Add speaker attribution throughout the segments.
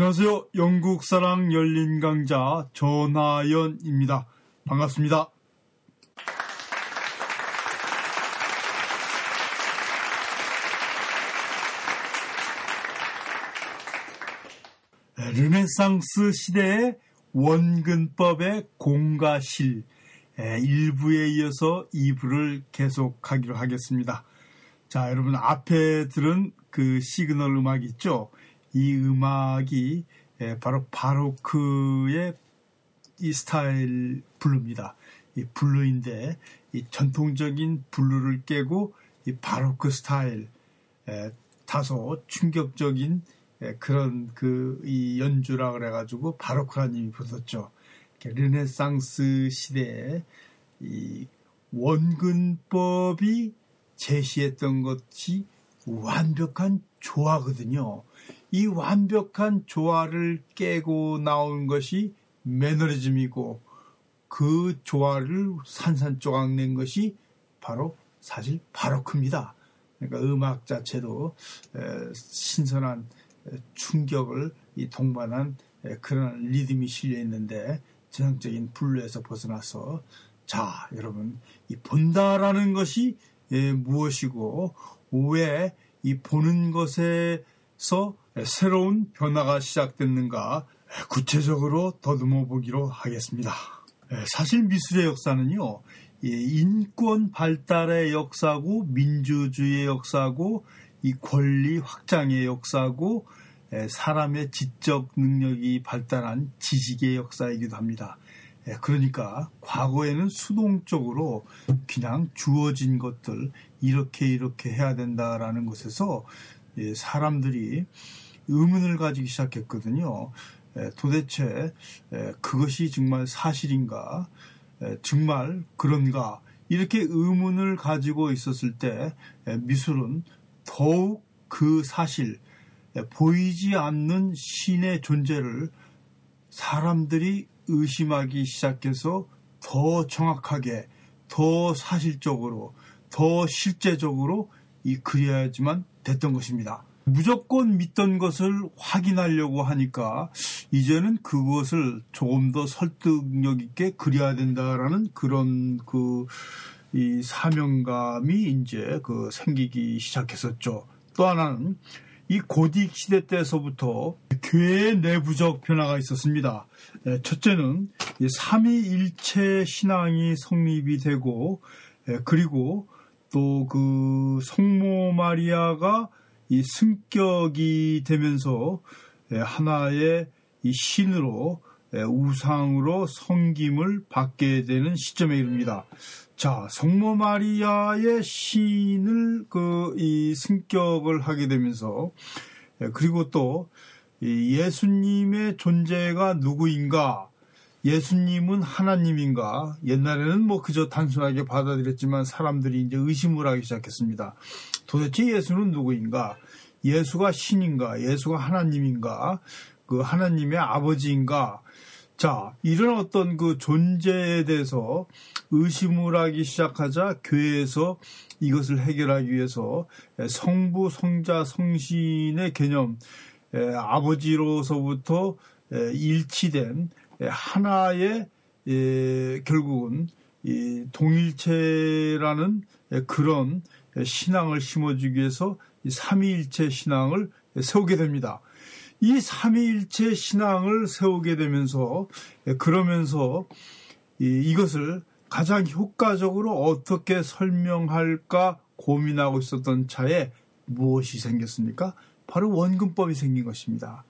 Speaker 1: 안녕하세요. 영국 사랑 열린 강좌 전하연입니다. 반갑습니다. 르네상스 시대의 원근법의 공가실 일부에 이어서 2부를 계속하기로 하겠습니다. 자, 여러분 앞에 들은 그 시그널 음악 있죠? 이 음악이 바로 바로크의 이 스타일 블루입니다. 이 블루인데 이 전통적인 블루를 깨고 이 바로크 스타일 다소 충격적인 그런 그 이 연주라 그래가지고 바로크라는 이름이 붙었죠. 르네상스 시대에 이 원근법이 제시했던 것이 완벽한 조화거든요. 이 완벽한 조화를 깨고 나온 것이 매너리즘이고 그 조화를 산산조각 낸 것이 바로 사실 바로크입니다. 그러니까 음악 자체도 신선한 충격을 동반한 그런 리듬이 실려 있는데 전형적인 블루에서 벗어나서 자 여러분 이 본다라는 것이 무엇이고 왜 이 보는 것에서 새로운 변화가 시작됐는가 구체적으로 더듬어 보기로 하겠습니다. 사실 미술의 역사는요, 인권 발달의 역사고 민주주의의 역사고 이 권리 확장의 역사고 사람의 지적 능력이 발달한 지식의 역사이기도 합니다. 그러니까 과거에는 수동적으로 그냥 주어진 것들 이렇게 이렇게 해야 된다라는 것에서 사람들이 의문을 가지기 시작했거든요. 도대체 그것이 정말 사실인가? 정말 그런가? 이렇게 의문을 가지고 있었을 때 미술은 더욱 그 사실, 보이지 않는 신의 존재를 사람들이 의심하기 시작해서 더 정확하게, 더 사실적으로, 더 실제적으로 이 그려야지만 됐던 것입니다. 무조건 믿던 것을 확인하려고 하니까 이제는 그것을 조금 더 설득력 있게 그려야 된다라는 그런 그 이 사명감이 이제 그 생기기 시작했었죠. 또 하나는 이 고딕 시대 때서부터 교회의 내부적 변화가 있었습니다. 예, 첫째는 삼위일체 신앙이 성립이 되고 예, 그리고 또 그 성모 마리아가 이 승격이 되면서 하나의 이 신으로 우상으로 섬김을 받게 되는 시점에 이릅니다. 자, 성모 마리아의 신을 그 이 승격을 하게 되면서 그리고 또 예수님의 존재가 누구인가 예수님은 하나님인가? 옛날에는 뭐 그저 단순하게 받아들였지만 사람들이 이제 의심을 하기 시작했습니다. 도대체 예수는 누구인가? 예수가 신인가? 예수가 하나님인가? 그 하나님의 아버지인가? 자, 이런 어떤 그 존재에 대해서 의심을 하기 시작하자 교회에서 이것을 해결하기 위해서 성부, 성자, 성신의 개념, 아버지로서부터 일치된 하나의 결국은 동일체라는 그런 신앙을 심어주기 위해서 삼위일체 신앙을 세우게 됩니다. 이 삼위일체 신앙을 세우게 되면서 그러면서 이것을 가장 효과적으로 어떻게 설명할까 고민하고 있었던 차에 무엇이 생겼습니까? 바로 원근법이 생긴 것입니다.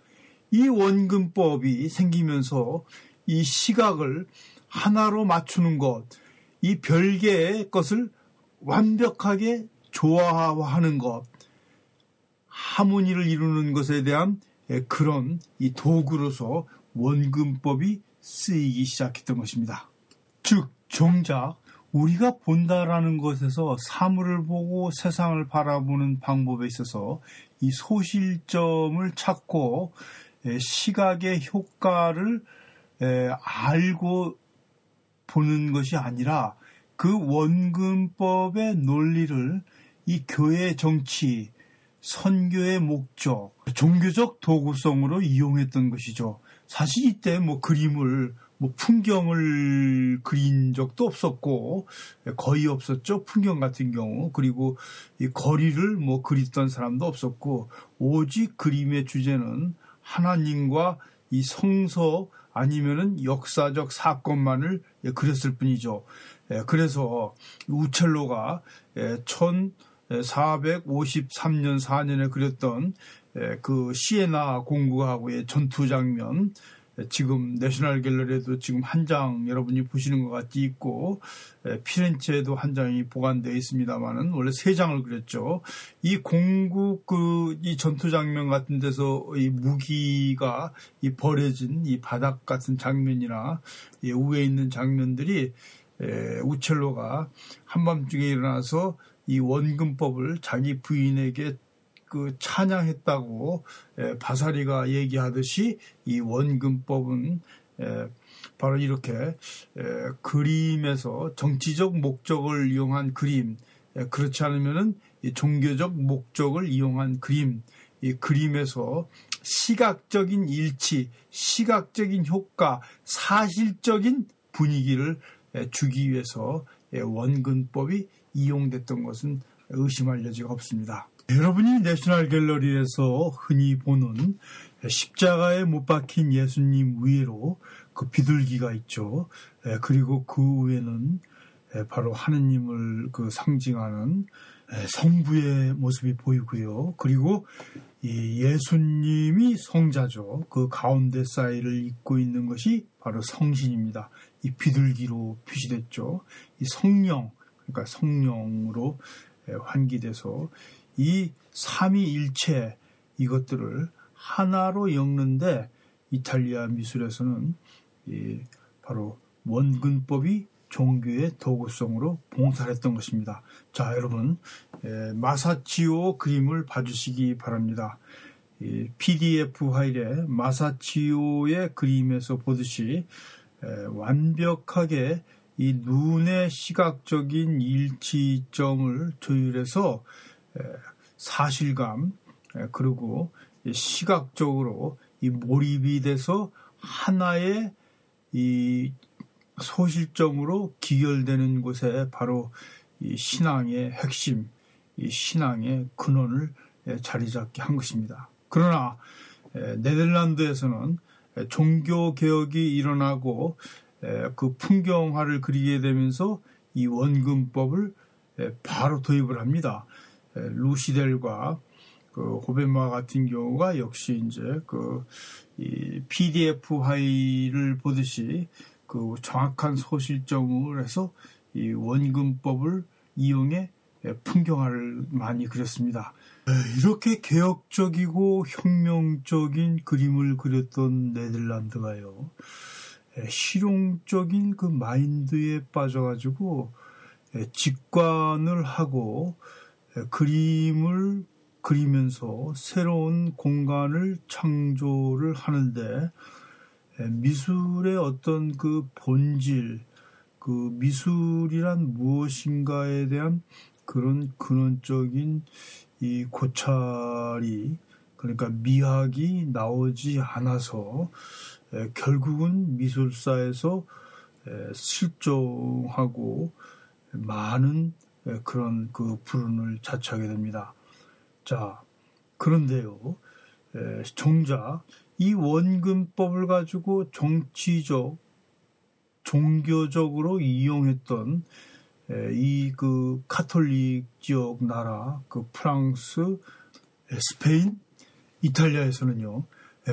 Speaker 1: 이 원근법이 생기면서 이 시각을 하나로 맞추는 것, 이 별개의 것을 완벽하게 조화하는 것, 하모니를 이루는 것에 대한 그런 이 도구로서 원근법이 쓰이기 시작했던 것입니다. 즉, 정작 우리가 본다라는 것에서 사물을 보고 세상을 바라보는 방법에 있어서 이 소실점을 찾고 시각의 효과를 알고 보는 것이 아니라 그 원근법의 논리를 이 교회 정치 선교의 목적, 종교적 도구성으로 이용했던 것이죠. 사실 이때 뭐 그림을 뭐 풍경을 그린 적도 없었고 거의 없었죠. 풍경 같은 경우 그리고 이 거리를 뭐 그렸던 사람도 없었고 오직 그림의 주제는 하나님과 이 성서 아니면은 역사적 사건만을 그렸을 뿐이죠. 예, 그래서 우첼로가 1453년 예, 4년에 그렸던 예, 그 시에나 공구하고의 전투 장면 지금 내셔널 갤러리에도 지금 한 장 여러분이 보시는 것 같이 있고 피렌체에도 한 장이 보관되어 있습니다만은 원래 세 장을 그렸죠. 이 공국 그 이 전투 장면 같은 데서 이 무기가 이 버려진 이 바닥 같은 장면이나 이 위에 있는 장면들이 우첼로가 한밤중에 일어나서 이 원근법을 자기 부인에게 그 찬양했다고 바사리가 얘기하듯이 이 원근법은 바로 이렇게 그림에서 정치적 목적을 이용한 그림 그렇지 않으면은 종교적 목적을 이용한 그림 이 그림에서 시각적인 일치, 시각적인 효과, 사실적인 분위기를 주기 위해서 원근법이 이용됐던 것은 의심할 여지가 없습니다. 여러분이 내셔널 갤러리에서 흔히 보는 십자가에 못 박힌 예수님 위로 그 비둘기가 있죠. 그리고 그 위에는 바로 하느님을 그 상징하는 성부의 모습이 보이고요. 그리고 이 예수님이 성자죠. 그 가운데 사이를 잇고 있는 것이 바로 성신입니다. 이 비둘기로 표시됐죠. 이 성령, 그러니까 성령으로 환기돼서 이 삼위일체 이것들을 하나로 엮는데 이탈리아 미술에서는 바로 원근법이 종교의 도구성으로 봉사를 했던 것입니다. 자, 여러분, 마사치오 그림을 봐주시기 바랍니다. PDF 파일에 마사치오의 그림에서 보듯이 완벽하게 이 눈의 시각적인 일치점을 조율해서 사실감 그리고 시각적으로 이 몰입이 돼서 하나의 이 소실점으로 기결되는 곳에 바로 이 신앙의 핵심, 이 신앙의 근원을 자리 잡게 한 것입니다. 그러나 네덜란드에서는 종교 개혁이 일어나고 그 풍경화를 그리게 되면서 이 원근법을 바로 도입을 합니다. 루시델과 그 호벤마 같은 경우가 역시 이제 그이 PDF 파일을 보듯이 그 정확한 소실점을 해서 이 원근법을 이용해 풍경화를 많이 그렸습니다. 이렇게 개혁적이고 혁명적인 그림을 그렸던 네덜란드가요. 실용적인 그 마인드에 빠져가지고 직관을 하고 그림을 그리면서 새로운 공간을 창조를 하는데 미술의 어떤 그 본질, 그 미술이란 무엇인가에 대한 그런 근원적인 이 고찰이 그러니까 미학이 나오지 않아서 결국은 미술사에서 실종하고 많은 그런 그 불운을 자처하게 됩니다. 자, 그런데요, 정작 이 원근법을 가지고 정치적, 종교적으로 이용했던 이 그 카톨릭 지역 나라, 그 프랑스, 스페인, 이탈리아에서는요,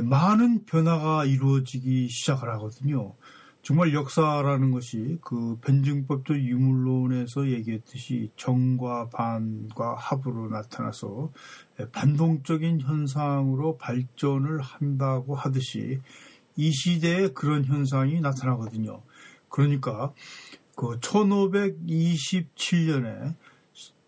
Speaker 1: 많은 변화가 이루어지기 시작을 하거든요. 정말 역사라는 것이 그 변증법적 유물론에서 얘기했듯이 정과 반과 합으로 나타나서 반동적인 현상으로 발전을 한다고 하듯이 이 시대에 그런 현상이 나타나거든요. 그러니까 그 1527년에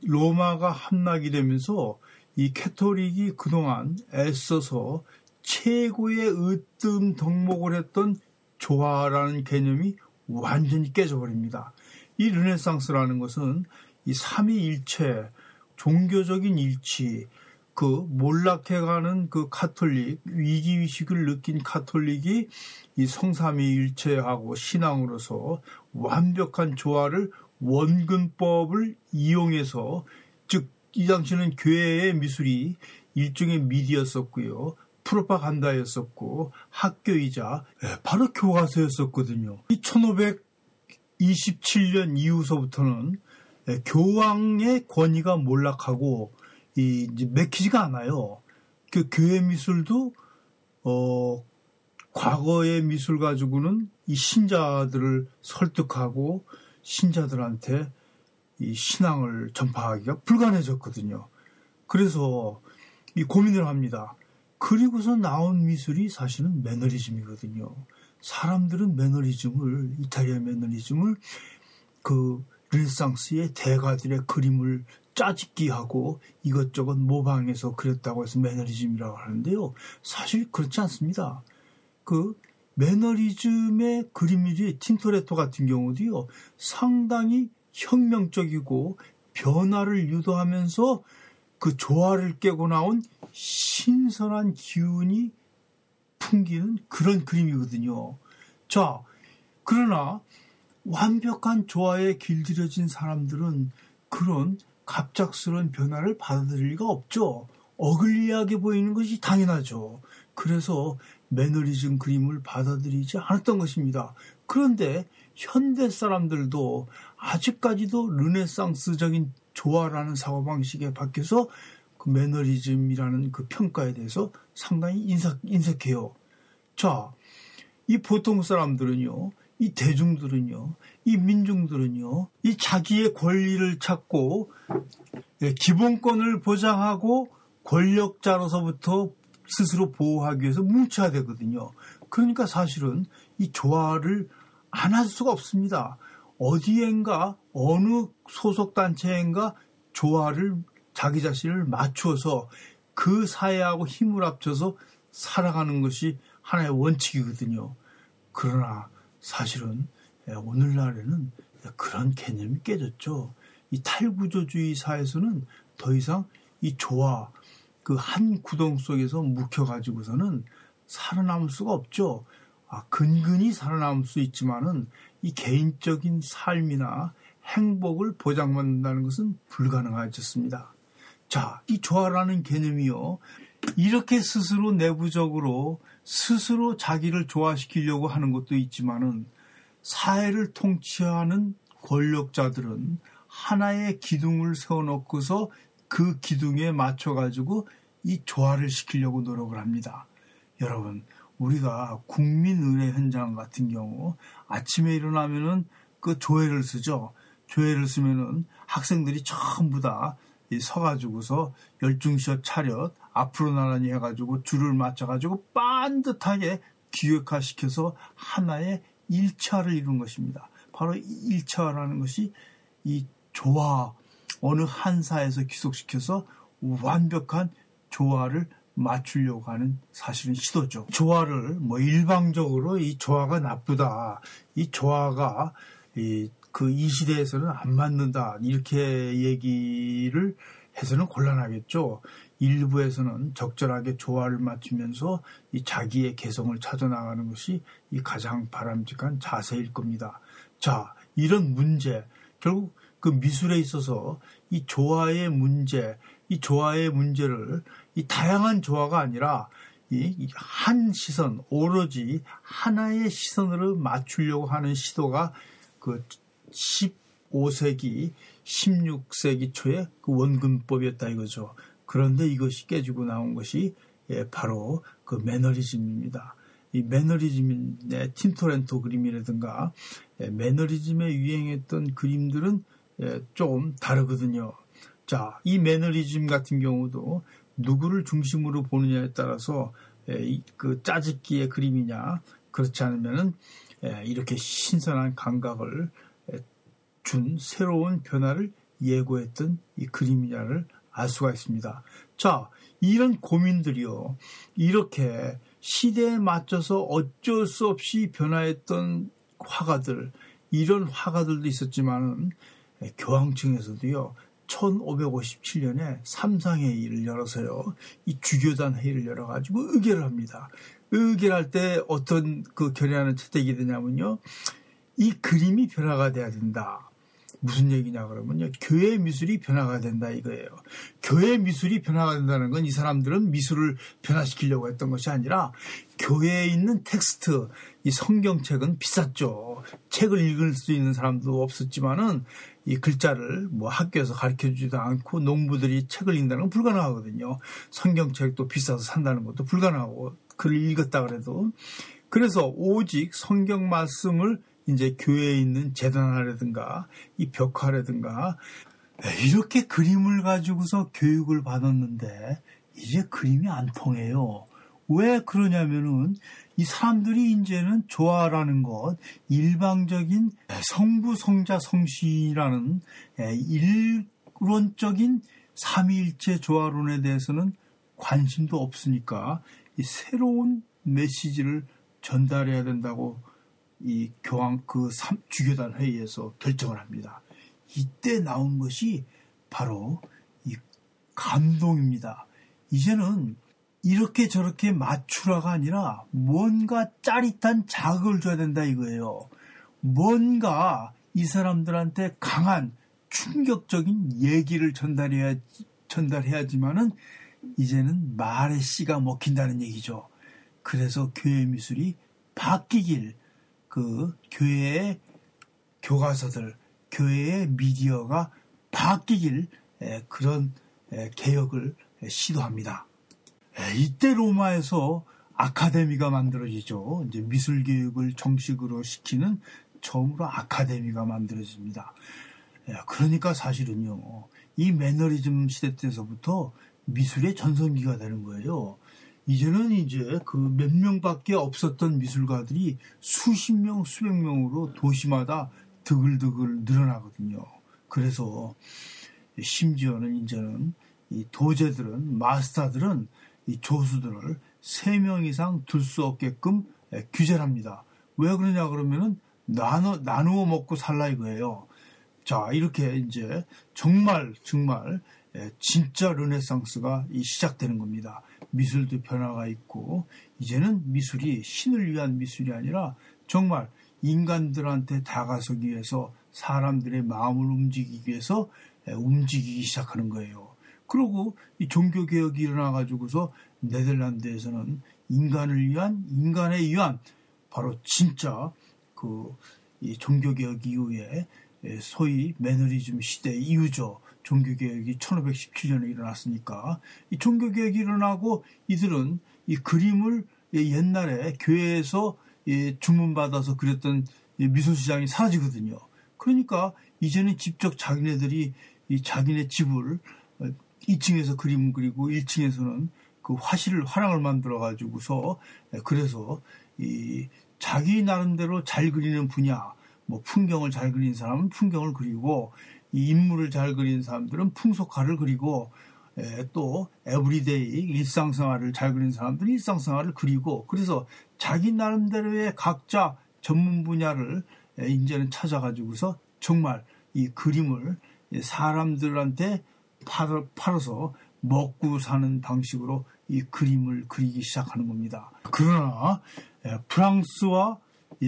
Speaker 1: 로마가 함락이 되면서 이 캐토릭이 그동안 애써서 최고의 으뜸 덕목을 했던 조화라는 개념이 완전히 깨져버립니다. 이 르네상스라는 것은 이 삼위일체, 종교적인 일치, 그 몰락해가는 그 카톨릭 위기의식을 느낀 카톨릭이 이 성삼위일체하고 신앙으로서 완벽한 조화를 원근법을 이용해서 즉 이 당시는 교회의 미술이 일종의 미디였었고요. 프로파간다였었고 학교이자 예, 바로 교과서였었거든요. 이 1527년 이후서부터는 예, 교황의 권위가 몰락하고 이 이제 맥히지가 않아요. 그 교회 미술도 어 과거의 미술 가지고는 이 신자들을 설득하고 신자들한테 이 신앙을 전파하기가 불가능해졌거든요. 그래서 이 고민을 합니다. 그리고서 나온 미술이 사실은 매너리즘이거든요. 사람들은 매너리즘을 이탈리아 매너리즘을 그 르네상스의 대가들의 그림을 짜집기하고 이것저것 모방해서 그렸다고 해서 매너리즘이라고 하는데요. 사실 그렇지 않습니다. 그 매너리즘의 그림일이 틴토레토 같은 경우도요. 상당히 혁명적이고 변화를 유도하면서 그 조화를 깨고 나온 신선한 기운이 풍기는 그런 그림이거든요. 자, 그러나 완벽한 조화에 길들여진 사람들은 그런 갑작스러운 변화를 받아들일 리가 없죠. 어글리하게 보이는 것이 당연하죠. 그래서 매너리즘 그림을 받아들이지 않았던 것입니다. 그런데 현대 사람들도 아직까지도 르네상스적인 조화라는 사고 방식에 밖에서 그 매너리즘이라는 그 평가에 대해서 상당히 인색, 인색해요. 자, 이 보통 사람들은요, 이 대중들은요, 이 민중들은요, 이 자기의 권리를 찾고 예, 기본권을 보장하고 권력자로서부터 스스로 보호하기 위해서 뭉쳐야 되거든요. 그러니까 사실은 이 조화를 안 할 수가 없습니다. 어디엔가 어느 소속 단체인가 조화를 자기 자신을 맞추어서 그 사회하고 힘을 합쳐서 살아가는 것이 하나의 원칙이거든요. 그러나 사실은 예, 오늘날에는 그런 개념이 깨졌죠. 이 탈구조주의 사회에서는 더 이상 이 조화, 그 한 구동 속에서 묵혀가지고서는 살아남을 수가 없죠. 아, 근근히 살아남을 수 있지만은 이 개인적인 삶이나 행복을 보장받는다는 것은 불가능하졌습니다. 자, 이 조화라는 개념이요. 이렇게 스스로 내부적으로 스스로 자기를 조화시키려고 하는 것도 있지만은 사회를 통치하는 권력자들은 하나의 기둥을 세워놓고서 그 기둥에 맞춰가지고 이 조화를 시키려고 노력을 합니다. 여러분, 우리가 국민의례 현장 같은 경우 아침에 일어나면은 그 조회를 쓰죠. 조회를 쓰면은 학생들이 전부 다 서가지고서 열중시어 차렷 앞으로 나란히 해가지고 줄을 맞춰가지고 반듯하게 기획화시켜서 하나의 일차를 이룬 것입니다. 바로 일차라는 것이 이 조화 어느 한사에서 기속시켜서 완벽한 조화를 맞추려고 하는 사실은 시도죠. 조화를 뭐 일방적으로 이 조화가 나쁘다. 이 조화가 이 그 이 시대에서는 안 맞는다. 이렇게 얘기를 해서는 곤란하겠죠. 일부에서는 적절하게 조화를 맞추면서 이 자기의 개성을 찾아 나가는 것이 이 가장 바람직한 자세일 겁니다. 자, 이런 문제 결국 그 미술에 있어서 이 조화의 문제, 이 조화의 문제를 이 다양한 조화가 아니라 이 한 시선, 오로지 하나의 시선으로 맞추려고 하는 시도가 그 15세기, 16세기 초에 그 원근법이었다 이거죠. 그런데 이것이 깨지고 나온 것이 예, 바로 그 매너리즘입니다. 이 매너리즘의 틴토렌토 그림이라든가 예, 매너리즘에 유행했던 그림들은 예, 좀 다르거든요. 자, 이 매너리즘 같은 경우도 누구를 중심으로 보느냐에 따라서 그 짜집기의 그림이냐 그렇지 않으면은 이렇게 신선한 감각을 준 새로운 변화를 예고했던 이 그림이냐를 알 수가 있습니다. 자, 이런 고민들이요. 이렇게 시대에 맞춰서 어쩔 수 없이 변화했던 화가들, 이런 화가들도 있었지만은 교황청에서도요. 1557년에 삼상회의를 열어서요. 이 주교단 회의를 열어가지고 의결을 합니다. 의결할 때 어떤 그 결의안을 채택이 되냐면요. 이 그림이 변화가 돼야 된다. 무슨 얘기냐 그러면요. 교회 미술이 변화가 된다 이거예요. 교회 미술이 변화가 된다는 건 이 사람들은 미술을 변화시키려고 했던 것이 아니라 교회에 있는 텍스트, 이 성경책은 비쌌죠. 책을 읽을 수 있는 사람도 없었지만은 이 글자를 뭐 학교에서 가르쳐 주지도 않고 농부들이 책을 읽는다는 건 불가능하거든요. 성경책도 비싸서 산다는 것도 불가능하고 글을 읽었다 그래도. 그래서 오직 성경 말씀을 이제 교회에 있는 재단하라든가 이 벽화라든가 이렇게 그림을 가지고서 교육을 받았는데 이제 그림이 안 통해요. 왜 그러냐면은 이 사람들이 이제는 조화라는 것, 일방적인 성부, 성자, 성신이라는 일론적인 삼위일체 조화론에 대해서는 관심도 없으니까 이 새로운 메시지를 전달해야 된다고 이 교황 그 주교단 회의에서 결정을 합니다. 이때 나온 것이 바로 이 감동입니다. 이제는 이렇게 저렇게 맞추라가 아니라 뭔가 짜릿한 자극을 줘야 된다 이거예요. 뭔가 이 사람들한테 강한 충격적인 얘기를 전달해야 전달해야지만은 이제는 말의 씨가 먹힌다는 얘기죠. 그래서 교회 미술이 바뀌길 그 교회의 교과서들, 교회의 미디어가 바뀌길 그런 개혁을 시도합니다. 이때 로마에서 아카데미가 만들어지죠. 이제 미술 교육을 정식으로 시키는 처음으로 아카데미가 만들어집니다. 그러니까 사실은요, 이 매너리즘 시대 때서부터 미술의 전성기가 되는 거예요. 이제는 이제 그 몇 명밖에 없었던 미술가들이 수십 명, 수백 명으로 도시마다 드글드글 늘어나거든요. 그래서 심지어는 이제는 이 도제들은 마스터들은 이 조수들을 세명 이상 둘 수 없게끔 규제를 합니다. 왜 그러냐 그러면은 나눠 나누어 먹고 살라 이거예요. 자 이렇게 이제 정말 정말 진짜 르네상스가 시작되는 겁니다. 미술도 변화가 있고 이제는 미술이 신을 위한 미술이 아니라 정말 인간들한테 다가서기 위해서 사람들의 마음을 움직이기 위해서 움직이기 시작하는 거예요. 그리고 이 종교 개혁이 일어나 가지고서 네덜란드에서는 인간을 위한 인간에 의한 바로 진짜 그 이 종교 개혁 이후에 소위 매너리즘 시대 이후죠. 종교 개혁이 1517년에 일어났으니까 이 종교 개혁이 일어나고 이들은 이 그림을 옛날에 교회에서 주문받아서 그렸던 미술 시장이 사라지거든요. 그러니까 이제는 직접 자기네들이 이 자기네 집을 2층에서 어, 그림 그리고 1층에서는 그 화실을 화랑을 만들어 가지고서 그래서 이 자기 나름대로 잘 그리는 분야 뭐 풍경을 잘 그리는 사람은 풍경을 그리고 이 인물을 잘 그리는 사람들은 풍속화를 그리고 에, 또 everyday 일상생활을 잘 그리는 사람들은 일상생활을 그리고 그래서 자기 나름대로의 각자 전문 분야를 에, 이제는 찾아가지고서 정말 이 그림을 사람들한테 팔아, 팔아서 먹고 사는 방식으로 이 그림을 그리기 시작하는 겁니다. 그러나 에, 프랑스와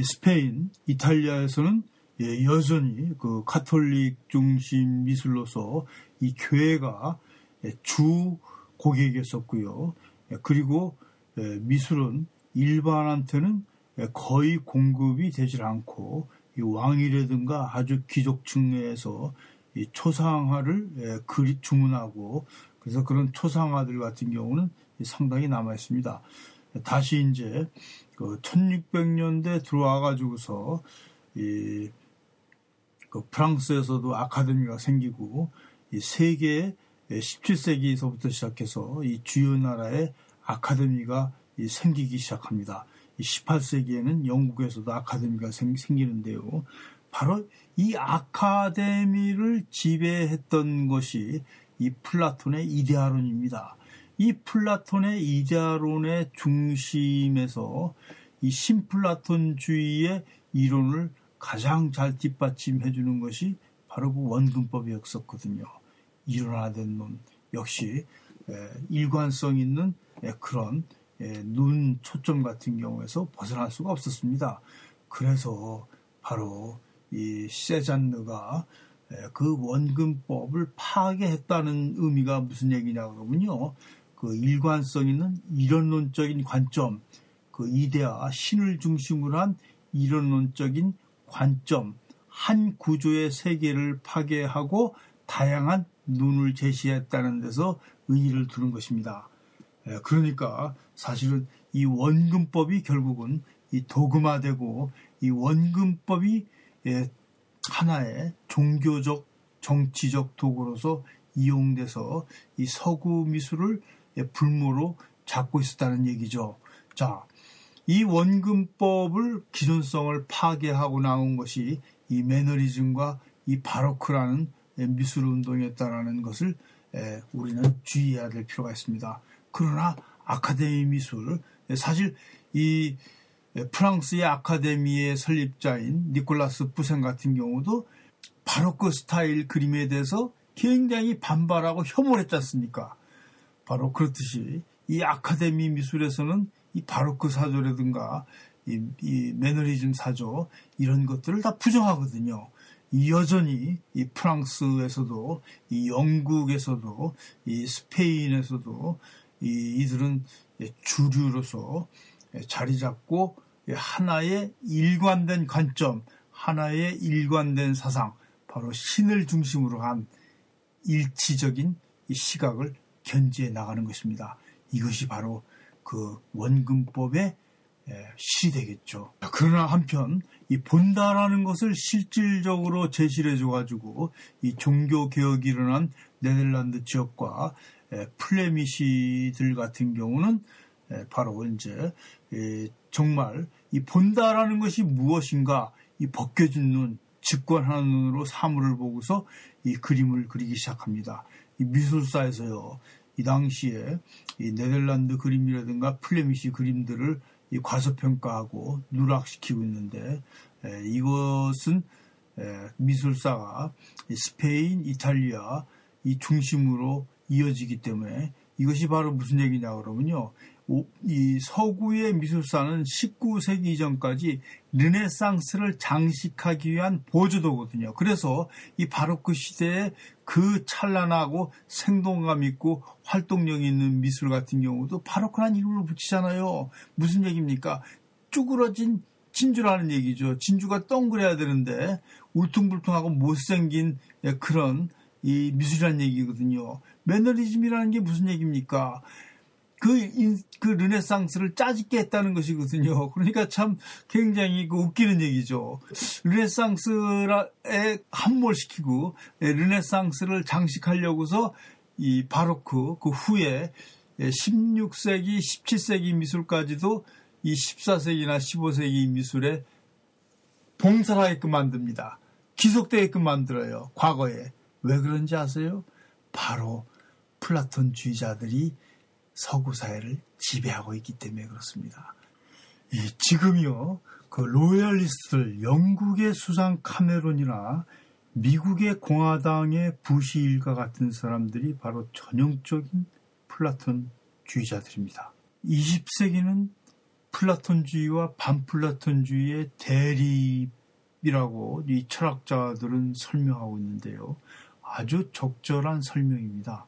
Speaker 1: 스페인, 이탈리아에서는 예, 여전히 그 카톨릭 중심 미술로서 이 교회가 예, 주 고객이었었고요. 예, 그리고 예, 미술은 일반한테는 거의 공급이 되질 않고 왕이라든가 아주 귀족층에서 초상화를 그리 주문하고 그래서 그런 초상화들 같은 경우는 상당히 남아 있습니다. 다시 이제 그 1600년대 들어와 가지고서 이 그 프랑스에서도 아카데미가 생기고 이 세계 17세기에서부터 시작해서 이 주요 나라의 아카데미가 생기기 시작합니다. 18세기에는 영국에서도 아카데미가 생, 기는데요 바로 이 아카데미를 지배했던 것이 이 플라톤의 이데아론입니다. 이 플라톤의 이데아론의 중심에서 이 신플라톤주의의 이론을 가장 잘 뒷받침해 주는 것이 바로 그 원근법이었었거든요. 일원화된 눈 역시 일관성 있는 그런 눈 초점 같은 경우에서 벗어날 수가 없었습니다. 그래서 바로 이 세잔느가 그 원근법을 파괴했다는 의미가 무슨 얘기냐 그러면요. 그 일관성 있는 이론론적인 관점, 그 이데아 신을 중심으로 한 이론론적인 관점, 한 구조의 세계를 파괴하고 다양한 눈을 제시했다는 데서 의의를 두는 것입니다. 그러니까 사실은 이 원근법이 결국은 이 도금화되고 이 원근법이 하나의 종교적 정치적 도구로서 이용돼서 이 서구 미술을 불모로 잡고 있었다는 얘기죠. 자, 이 원근법을 기존성을 파괴하고 나온 것이 이 매너리즘과 이 바로크라는 미술 운동이었다라는 것을 우리는 주의해야 될 필요가 있습니다. 그러나 아카데미 미술 사실 이 프랑스의 아카데미의 설립자인 니콜라스 부생 같은 경우도 바로크 스타일 그림에 대해서 굉장히 반발하고 혐오를 했지 않습니까? 바로 그렇듯이 이 아카데미 미술에서는 이 바로크 사조라든가 이, 이 매너리즘 사조 이런 것들을 다 부정하거든요. 여전히 이 프랑스에서도 이 영국에서도 이 스페인에서도 이, 이들은 주류로서 자리 잡고 하나의 일관된 관점, 하나의 일관된 사상, 바로 신을 중심으로 한 일치적인 시각을 견지해 나가는 것입니다. 이것이 바로 그 원근법의 시 되겠죠. 그러나 한편 이 본다라는 것을 실질적으로 제시해 줘가지고 이 종교 개혁이 일어난 네덜란드 지역과 플레미시들 같은 경우는 바로 이제 정말 이 본다라는 것이 무엇인가 이 벗겨진 눈, 직관하는 눈으로 사물을 보고서 이 그림을 그리기 시작합니다. 이 미술사에서요. 이 당시에 이 네덜란드 그림이라든가 플레미시 그림들을 이 과소평가하고 누락시키고 있는데 에, 이것은 에, 미술사가 스페인, 이탈리아 이 중심으로 이어지기 때문에 이것이 바로 무슨 얘기냐 그러면요. 이 서구의 미술사는 19세기 이전까지 르네상스를 장식하기 위한 보조도거든요. 그래서 이 바로크 시대에 그 찬란하고 생동감 있고 활동력 있는 미술 같은 경우도 바로크란 이름을 붙이잖아요. 무슨 얘기입니까? 쭈그러진 진주라는 얘기죠. 진주가 동그래야 되는데 울퉁불퉁하고 못생긴 그런 이 미술이라는 얘기거든요. 매너리즘이라는 게 무슨 얘기입니까? 그, 그 르네상스를 짜집게 했다는 것이거든요. 그러니까 참 굉장히 그 웃기는 얘기죠. 르네상스에 함몰시키고 예, 르네상스를 장식하려고서 이 바로크 그 후에 16세기, 17세기 미술까지도 이 14세기나 15세기 미술에 봉사하게끔 만듭니다. 기속되게끔 만들어요. 과거에. 왜 그런지 아세요? 바로 플라톤주의자들이 서구 사회를 지배하고 있기 때문에 그렇습니다. 이 지금이요, 그 royalist들, 영국의 수상 카메론이나 미국의 공화당의 부시 일가 같은 사람들이 바로 전형적인 플라톤주의자들입니다. 20세기는 플라톤주의와 반플라톤주의의 대립이라고 이 철학자들은 설명하고 있는데요. 아주 적절한 설명입니다.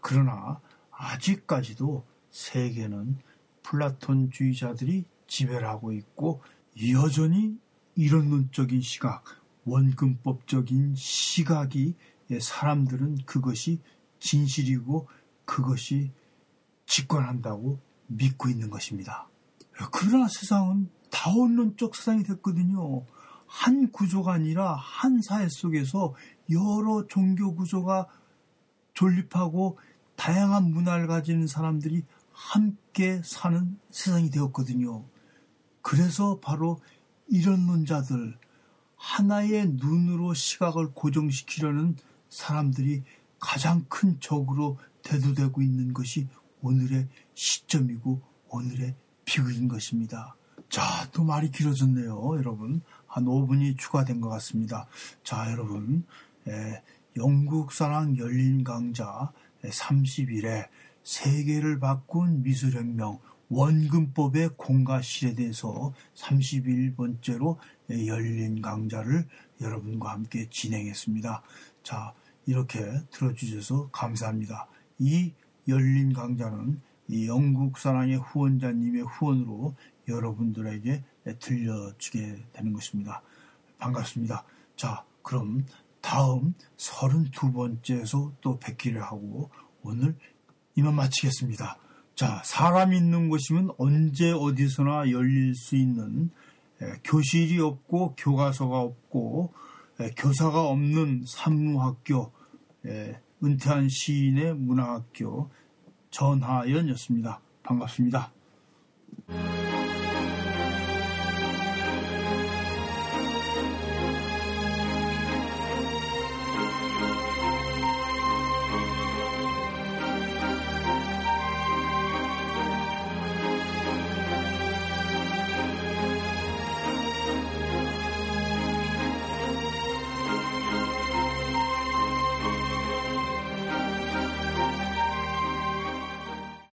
Speaker 1: 그러나 아직까지도 세계는 플라톤주의자들이 지배를 하고 있고 여전히 이론론적인 시각, 원근법적인 시각이 사람들은 그것이 진실이고 그것이 직관한다고 믿고 있는 것입니다. 그러나 세상은 다원론적 세상이 됐거든요. 한 구조가 아니라 한 사회 속에서 여러 종교 구조가 존립하고 다양한 문화를 가진 사람들이 함께 사는 세상이 되었거든요. 그래서 바로 이런 논자들, 하나의 눈으로 시각을 고정시키려는 사람들이 가장 큰 적으로 대두되고 있는 것이 오늘의 시점이고 오늘의 비극인 것입니다. 자, 또 말이 길어졌네요, 여러분. 한 5분이 추가된 것 같습니다. 자, 여러분. 에, 영국 사랑 열린 강좌 30일에 세계를 바꾼 미술혁명 원근법의 공가실에 대해서 31번째로 열린 강좌를 여러분과 함께 진행했습니다. 자, 이렇게 들어주셔서 감사합니다. 이 열린 강좌는 이 영국 사랑의 후원자님의 후원으로 여러분들에게 들려주게 되는 것입니다. 반갑습니다. 자, 그럼 다음 32번째에서 또 뵙기를 하고 오늘 이만 마치겠습니다. 자, 사람 있는 곳이면 언제 어디서나 열릴 수 있는 교실이 없고 교과서가 없고 교사가 없는 산무학교 은퇴한 시인의 문화학교 전하연이었습니다. 반갑습니다.